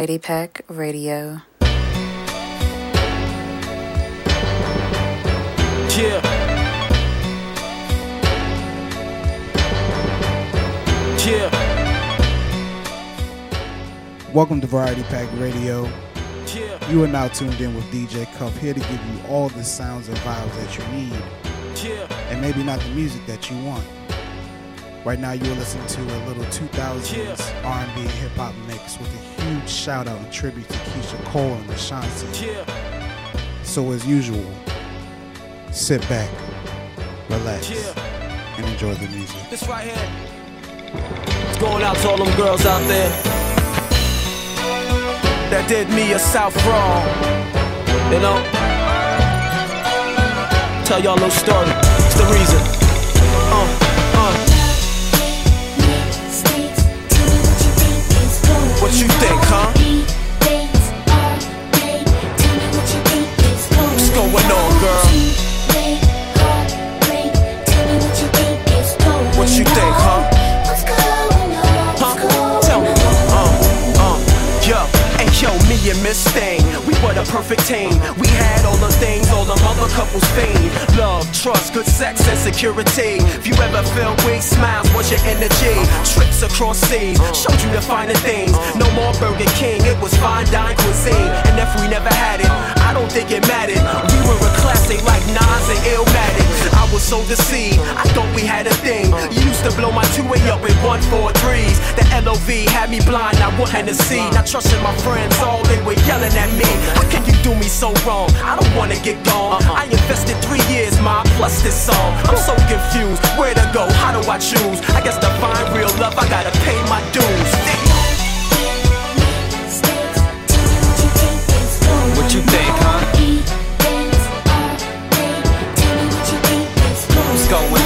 Variety Pack Radio. Yeah. Yeah. Welcome to Variety Pack Radio. Yeah. You are now tuned in with DJ Cuff, here to give you all the sounds and vibes that you need, Yeah. and maybe not the music that you want. Right now, you are listening to a little 2000s R&B and hip hop mix with a huge shout out and tribute to Keyshia Cole and Ashanti. Yeah. So, as usual, sit back, relax, Yeah. and enjoy the music. This right here. It's going out to all them girls out there that did me a south wrong. You know? Tell y'all little story. It's the reason. What you think, huh? What's going on, girl? What you think, huh? And Miss Thing, we were the perfect team. We had all the things all the other couples fiend. Love, trust, good sex, and security. If you ever felt weak, smiles was your energy. Trips across seas, showed you the finer things. No more Burger King, it was fine dine cuisine. And if we never had it, I don't think it mattered. We were a classic like Nas and Illmatic. I was so deceived, I thought we had a thing. You used to blow my two-way up with one four threes. The LOV had me blind, I wanted to see. Not trusting my friends, all they were yelling at me. How can you do me so wrong? I don't wanna get gone. Uh-huh. I invested three years, my plus this song. I'm so confused. Where to go? How do I choose? I guess to find real love, I gotta pay my dues. What you think, huh? What's going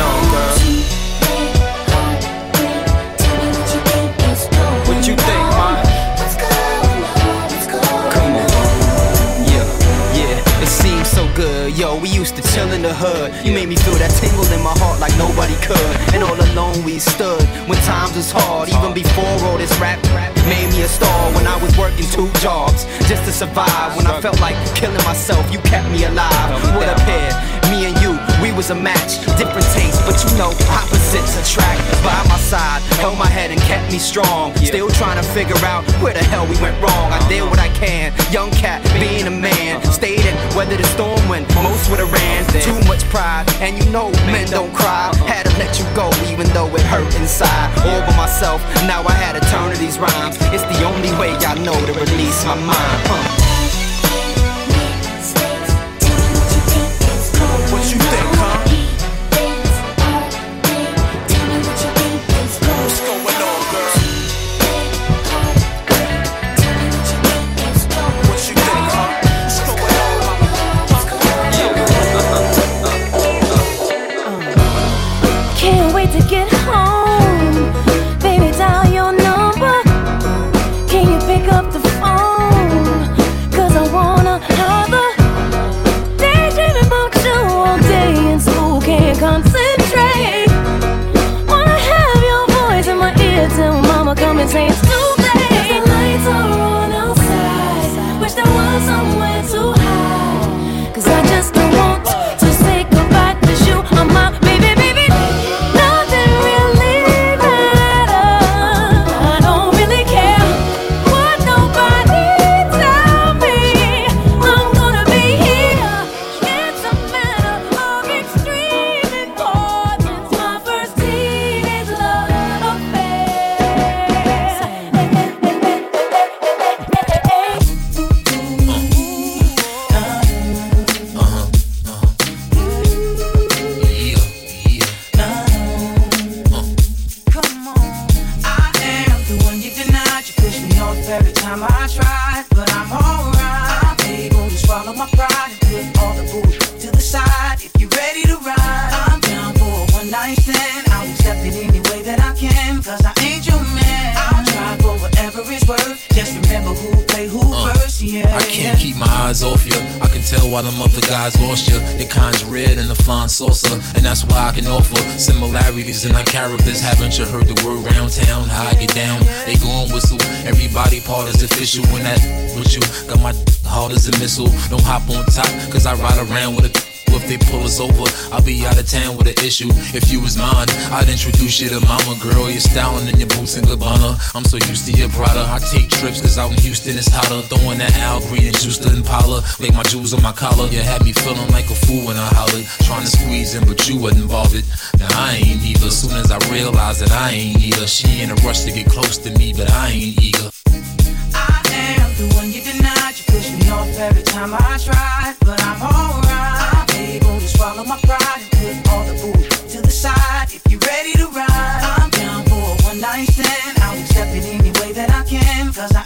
used to chill in the hood. You made me feel that tingle in my heart like nobody could. And all alone we stood when times was hard. Even before all this rap made me a star. When I was working two jobs just to survive. When I felt like killing myself, you kept me alive. What a pair, was a match. Different tastes, but you know, opposites attract. By my side, held my head and kept me strong. Still trying to figure out where the hell we went wrong. I did what I can, young cat, being a man. Uh-huh. Stayed in, weather the storm when most would have ran. Too much pride, and you know men don't cry. Had to let you go, even though it hurt inside. All by myself, now I had to turn to these rhymes. It's the only way I know to release my mind. huh. Similarities in our characters. Haven't you heard the word round town? How I get down? They go and whistle. Everybody part is official when that with you. Got my hard as a missile. Don't hop on top, cause I ride around with a if they pull us over, I'll be out of town with an issue. If you was mine, I'd introduce you to mama girl. You're styling in your boots and Gabbana. I'm so used to your Prada. I take trips cause out in Houston it's hotter. Throwing that Al Green and juice to Impala. Like my jewels on my collar. You had me feeling like a fool when I hollered. Trying to squeeze in, but you wasn't bothered. Now I ain't either. Soon as I realized that I ain't either. She in a rush to get close to me, but I ain't eager. I am the one you denied. You push me off every time I try, but I'm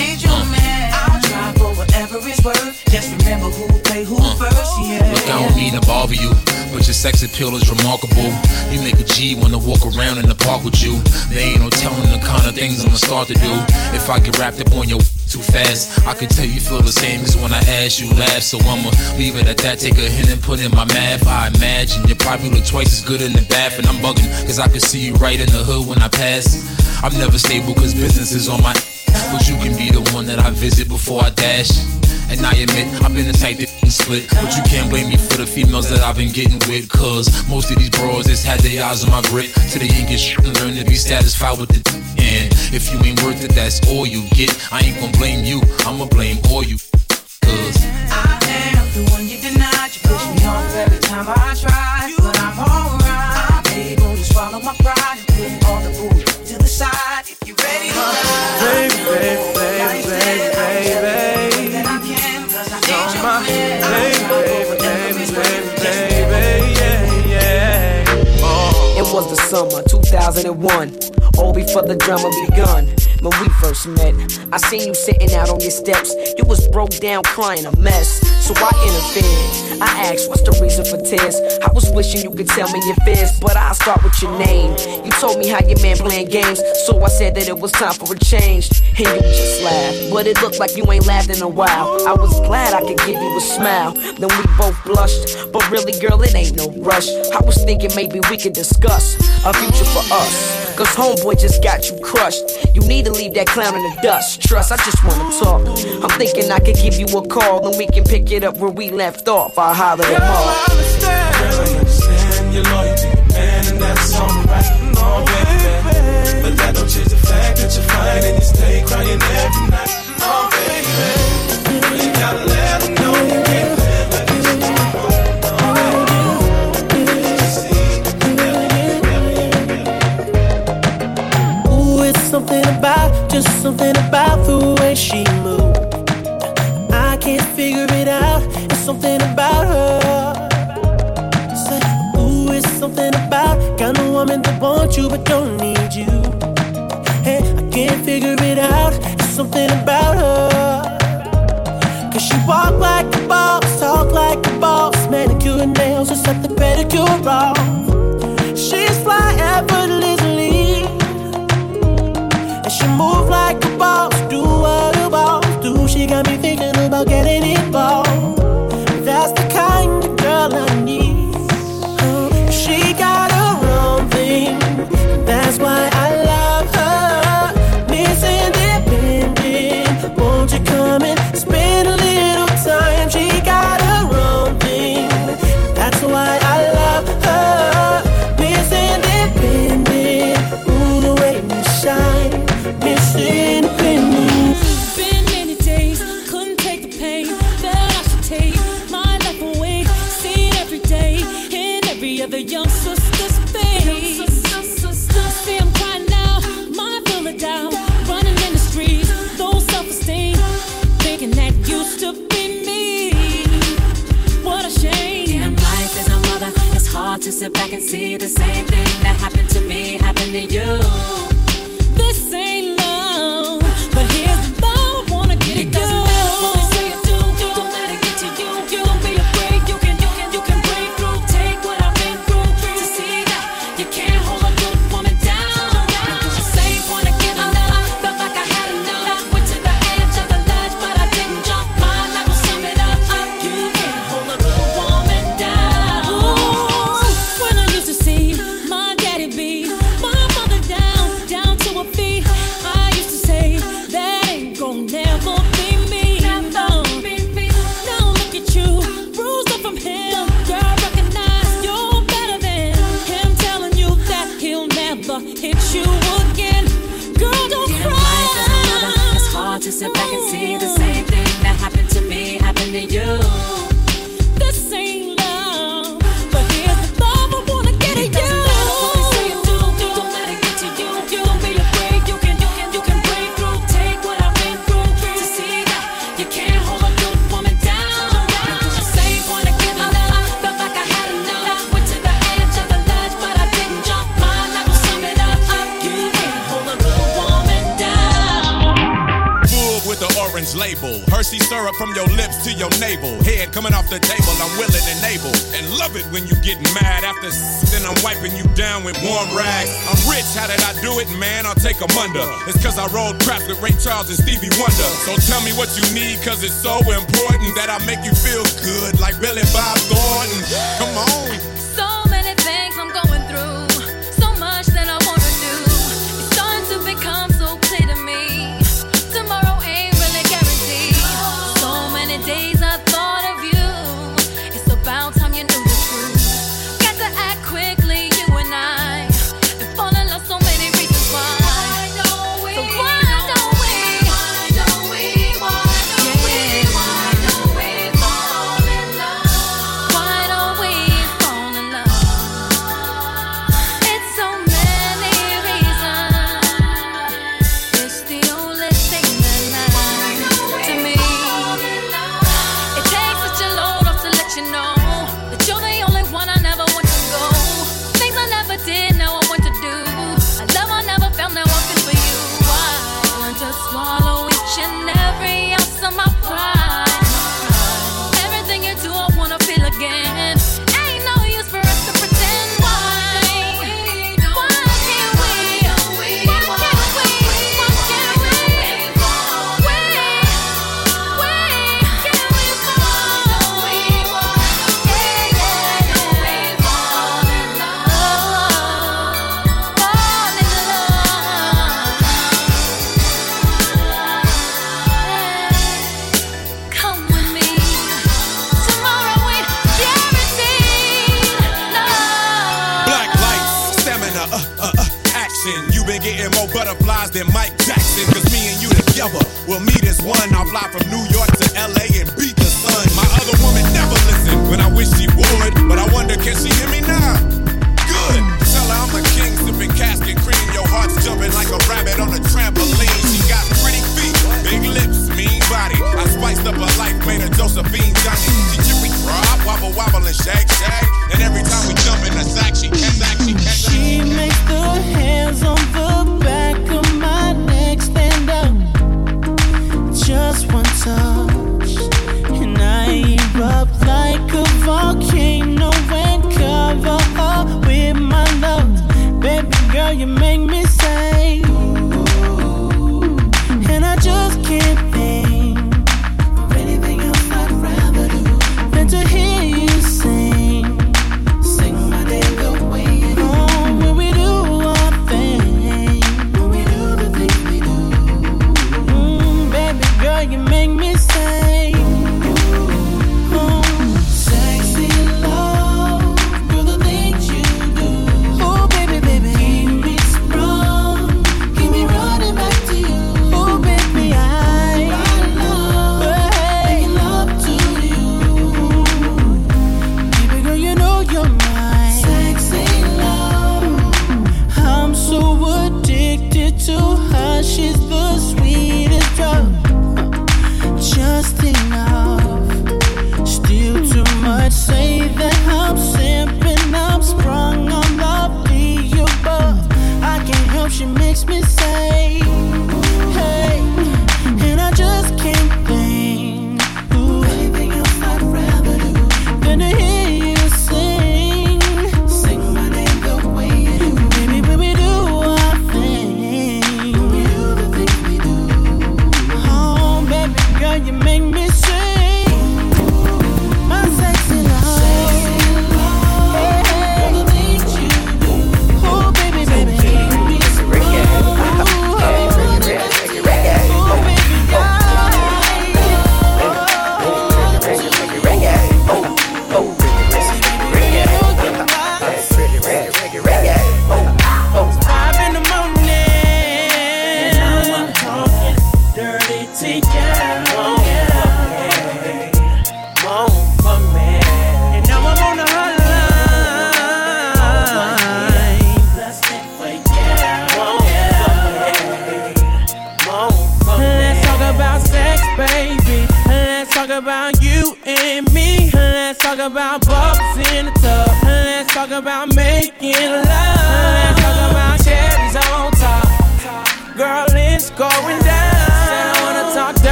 ain't your man. I'll try for whatever it's worth. Just remember who played who first, yeah. Look, I don't mean to bother you, but your sex appeal is remarkable. You make a G wanna walk around in the park with you. There ain't no telling the kind of things I'ma start to do. If I get wrapped up on your too fast. I can tell you feel the same as when I ask you laugh. So I'ma leave it at that. Take a hint and put in my math. I imagine you probably look twice as good in the bath. And I'm bugging, cause I can see you right in the hood when I pass. I'm never stable cause business is on my. But you can be the one that I visit before I dash. And I admit, I've been the type that split. But you can't blame me for the females that I've been getting with. Cause most of these bros just had their eyes on my grip. To the youngest and learn to be satisfied with the and if you ain't worth it, that's all you get. I ain't gonna blame you, I'ma blame all you. Cause I am the one you denied. You push me off every time I try. It was the summer 2001, all before the drama begun. When we first met, I seen you sitting out on your steps. You was broke down, crying a mess. So I interfered. I asked, what's the reason for tears? I was wishing you could tell me your fears, but I'll start with your name. You told me how your man playing games, so I said that it was time for a change. And you just laughed, but it looked like you ain't laughed in a while. I was glad I could give you a smile. Then we both blushed, but really, girl, it ain't no rush. I was thinking maybe we could discuss a future for us. Cause homeboy just got you crushed. You need to leave that clown in the dust. Trust, I just wanna talk. I'm thinking I could give you a call and we can pick it up where we left off. I'll holler at Girl, I understand. Girl, I understand your loyalty, man, and that's alright. No, baby. But that don't change the fact that you're fine and you stay crying every night. Just something about the way she moves. I can't figure it out. It's something about her. Say, ooh, it's something about kind of woman that wants you but don't need you. Hey, I can't figure it out. It's something about her. Cause she walk like a boss, talk like a boss, manicure and nails, just set the pedicure off. She's fly effortlessly she move like a boss, do what a boss do. She got me thinking about getting involved. take them under. It's cause I rolled craft with Ray Charles and Stevie Wonder. So tell me what you need, cause it's so important that I make you feel good like Billy Bob Thornton. Come on.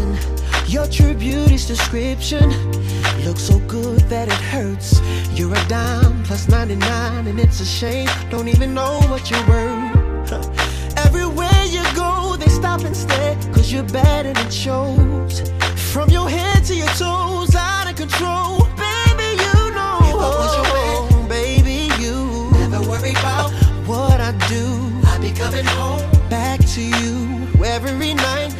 person Your true beauty's description. Looks so good that it hurts. You're a dime plus 99 and it's a shame. Don't even know what you're worth. Everywhere you go they stop and stare Cause you're bad and it shows. From your head to your toes out of control. Baby you know. What was your man? Baby you Never worry about what I do. I be coming home. Back to you every night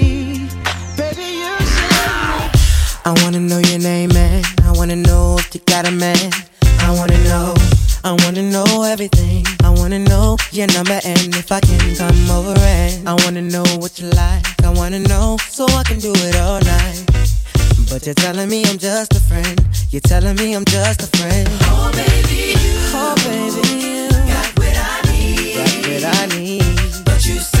I wanna know your name, man. I wanna know if you got a man. I wanna know. I wanna know everything. I wanna know your number and if I can come over and I wanna know what you like. I wanna know so I can do it all night. But you're telling me I'm just a friend. You're telling me I'm just a friend. Oh baby, you. Oh baby, you. Got what I need. Got what I need. But you.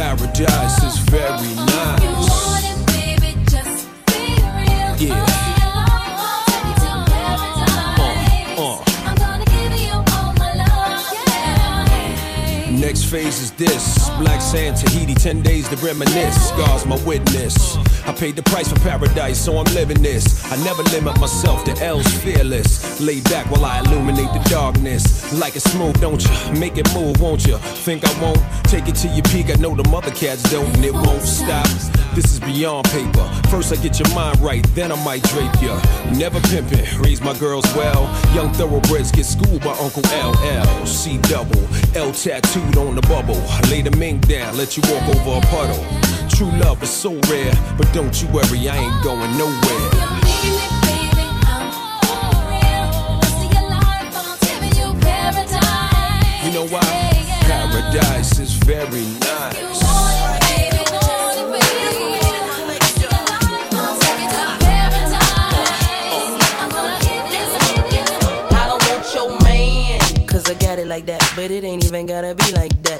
paradise is very nice. Yeah. Uh, uh. Next phase is this Black sand, Tahiti, 10 days to reminisce. Scars my witness. I paid the price for paradise, so I'm living this. I never limit myself to L's fearless. Lay back while I illuminate the darkness. Like it smooth, don't you? Make it move, won't you? Think I won't? Take it to your peak. I know the mother cats don't, and it won't stop. This is beyond paper. First I get your mind right, then I might drape ya. Never pimping, raise my girls well. Young thoroughbreds get schooled by Uncle LL. C double, L tattooed on the bubble. Lay the mink down, let you walk over a puddle. True love is so rare, but don't you worry, I ain't going nowhere. You know why? Paradise is very nice. I don't want your man, I got it like that, but it ain't even gotta be like that.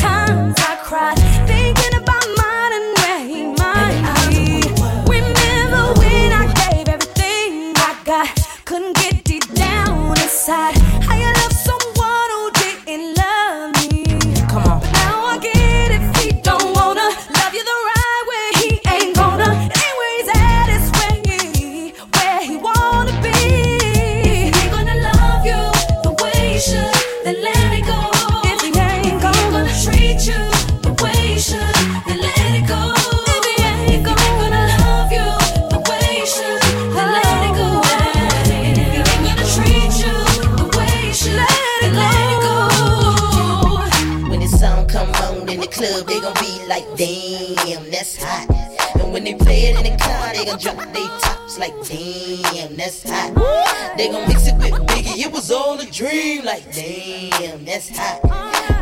times I cried. Thinking about mine and where he might be. Remember when I gave everything I got? Couldn't get deep down inside. Club, they gon' be like, damn, that's hot. And when they play it in the car, they gon' drop their tops like, damn, that's hot. They gon' mix it with Biggie, it was all a dream, like, damn, that's hot.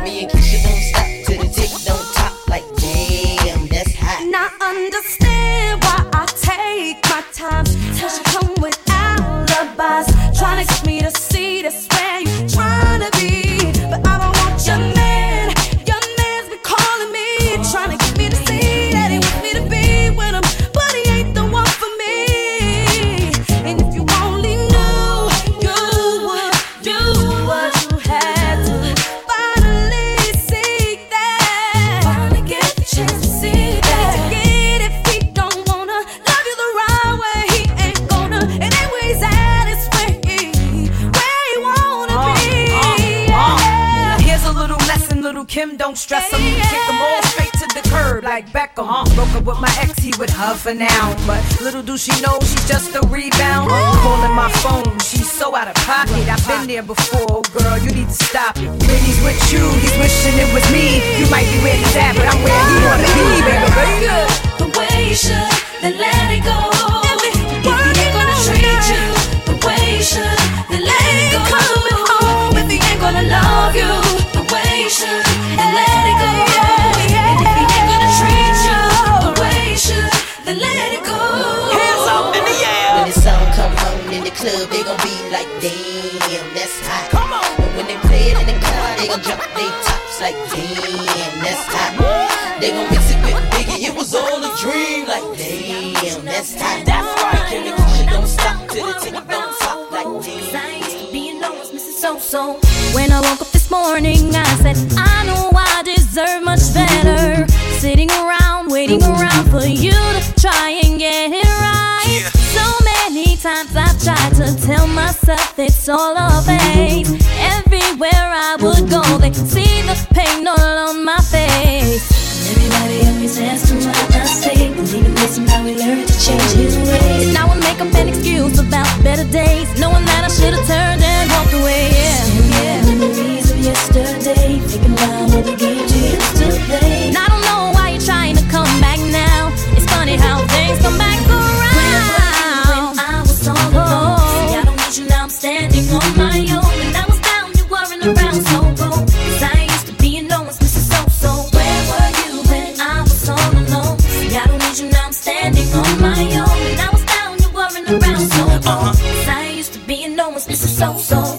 Me and Keyshia don't stop till the tick don't top, like, damn, that's hot. And I understand why I take my time. Till she come with alibis. Trying to get me to see that's where you trying to be. Don't stress him. Kick them all straight to the curb like Beckham. Broke up with my ex, he with her for now. But little do she know she's just a rebound. Calling my phone, she's so out of pocket. I've been there before, girl, you need to stop it. When he's with you, he's wishing it was me. You might be where he's at, but I'm where he wanna be, baby, baby. The way you should, then let it go. If he gonna treat you the way you should, they like, damn, that's hot. They gon' mix it with Biggie, it was all a dream, like, damn, that's hot. That's right, Kim and Keyshia don't stop till the tick don't stop, like, damn. Being known as Mrs. So-So. When I woke up this morning, I said, I know I deserve much better. Sitting around, waiting around for you to try and get it right. So many times I've tried to tell myself it's all a phase. I they see the pain all on my face. Everybody always asks why I stay. Believing that somehow we learn to change his ways. Now I make up an excuse about better days, Uh-huh. I used to be a no one's Mrs. So So.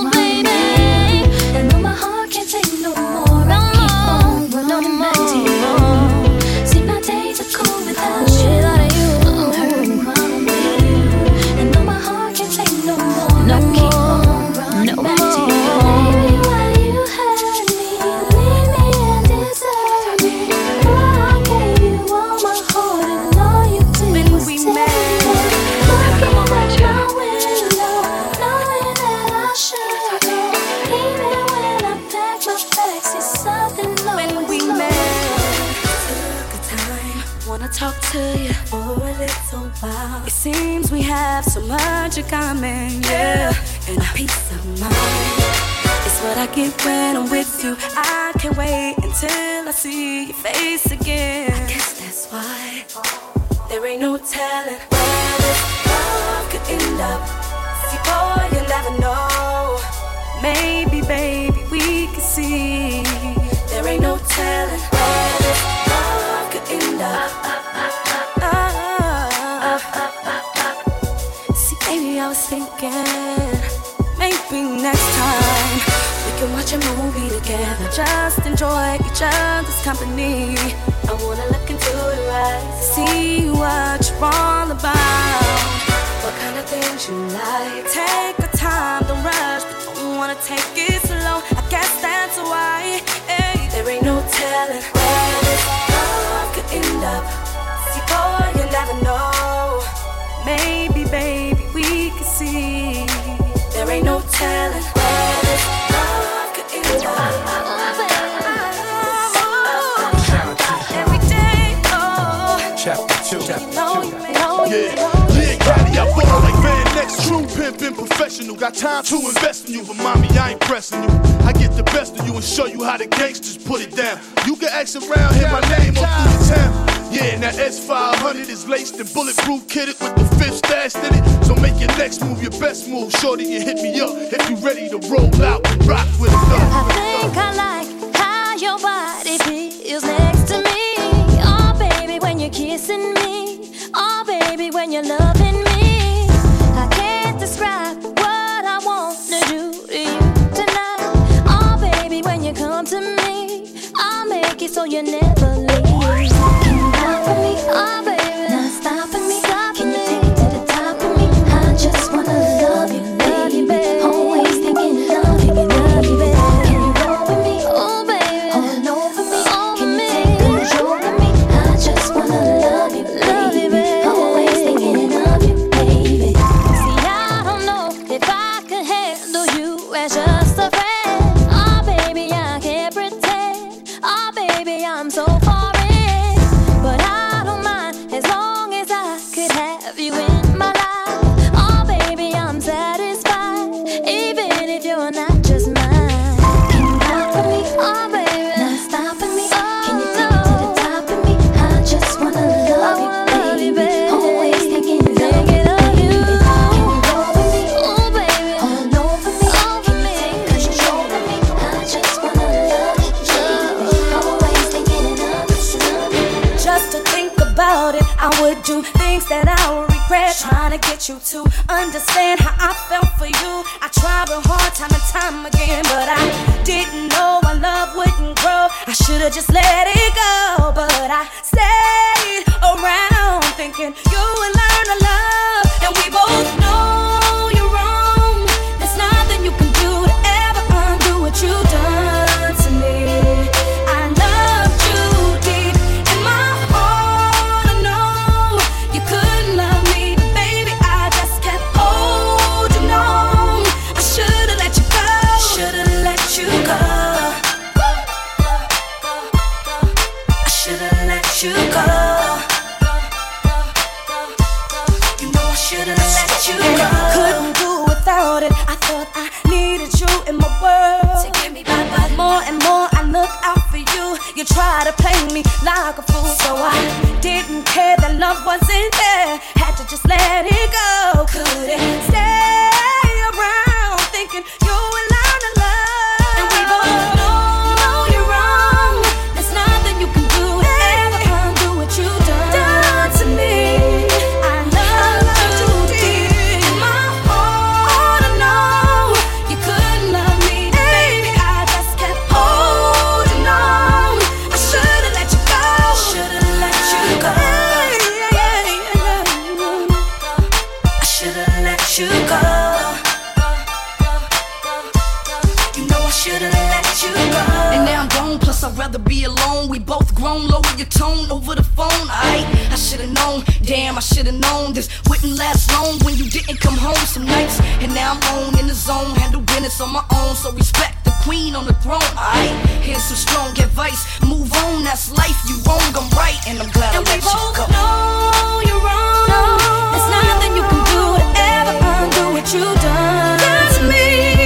have so much in common, yeah, and a peace of mind. It's what I get when I'm with you. I can't wait until I see your face again. I guess that's why there ain't no telling where this love could end up. See, boy, you never know. Maybe, baby, we can see. There ain't no telling was thinking maybe next time we can watch a movie together. Just enjoy each other's company. I wanna look into your eyes, see what you're all about. What kind of things you like? Take your time, don't rush, but don't wanna take it slow. I guess that's why. Hey, there ain't no telling where this love could end up. See, boy, you never know. Maybe, professional. Got time to invest in you, but mommy, I ain't pressing you. I get the best of you and show you how the gangsters put it down. You can ask around, hear my name all through the town. Yeah, that S500 is laced and bulletproof kitted with the fifth stashed in it. So make your next move your best move. Shorty, you hit me up if you ready to roll out and rock with it. I think I like how your body feels would do things that I would regret. Trying to get you to understand how I felt for you. I tried real hard time and time again, but I didn't know my love wouldn't grow. I should've just let it go, but I stayed around thinking you would learn to love, and we both like a fool, so I didn't care that love wasn't there. Had to just let it go. Damn, I should've known this wouldn't last long when you didn't come home some nights. And now I'm on in the zone, handle business on my own, so respect the queen on the throne. Alright, here's some strong advice. Move on, that's life. You wrong, I'm right, and I'm glad and I let you go. Know you're wrong. No, there's nothing you can do to ever undo what you've done to me.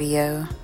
Radio.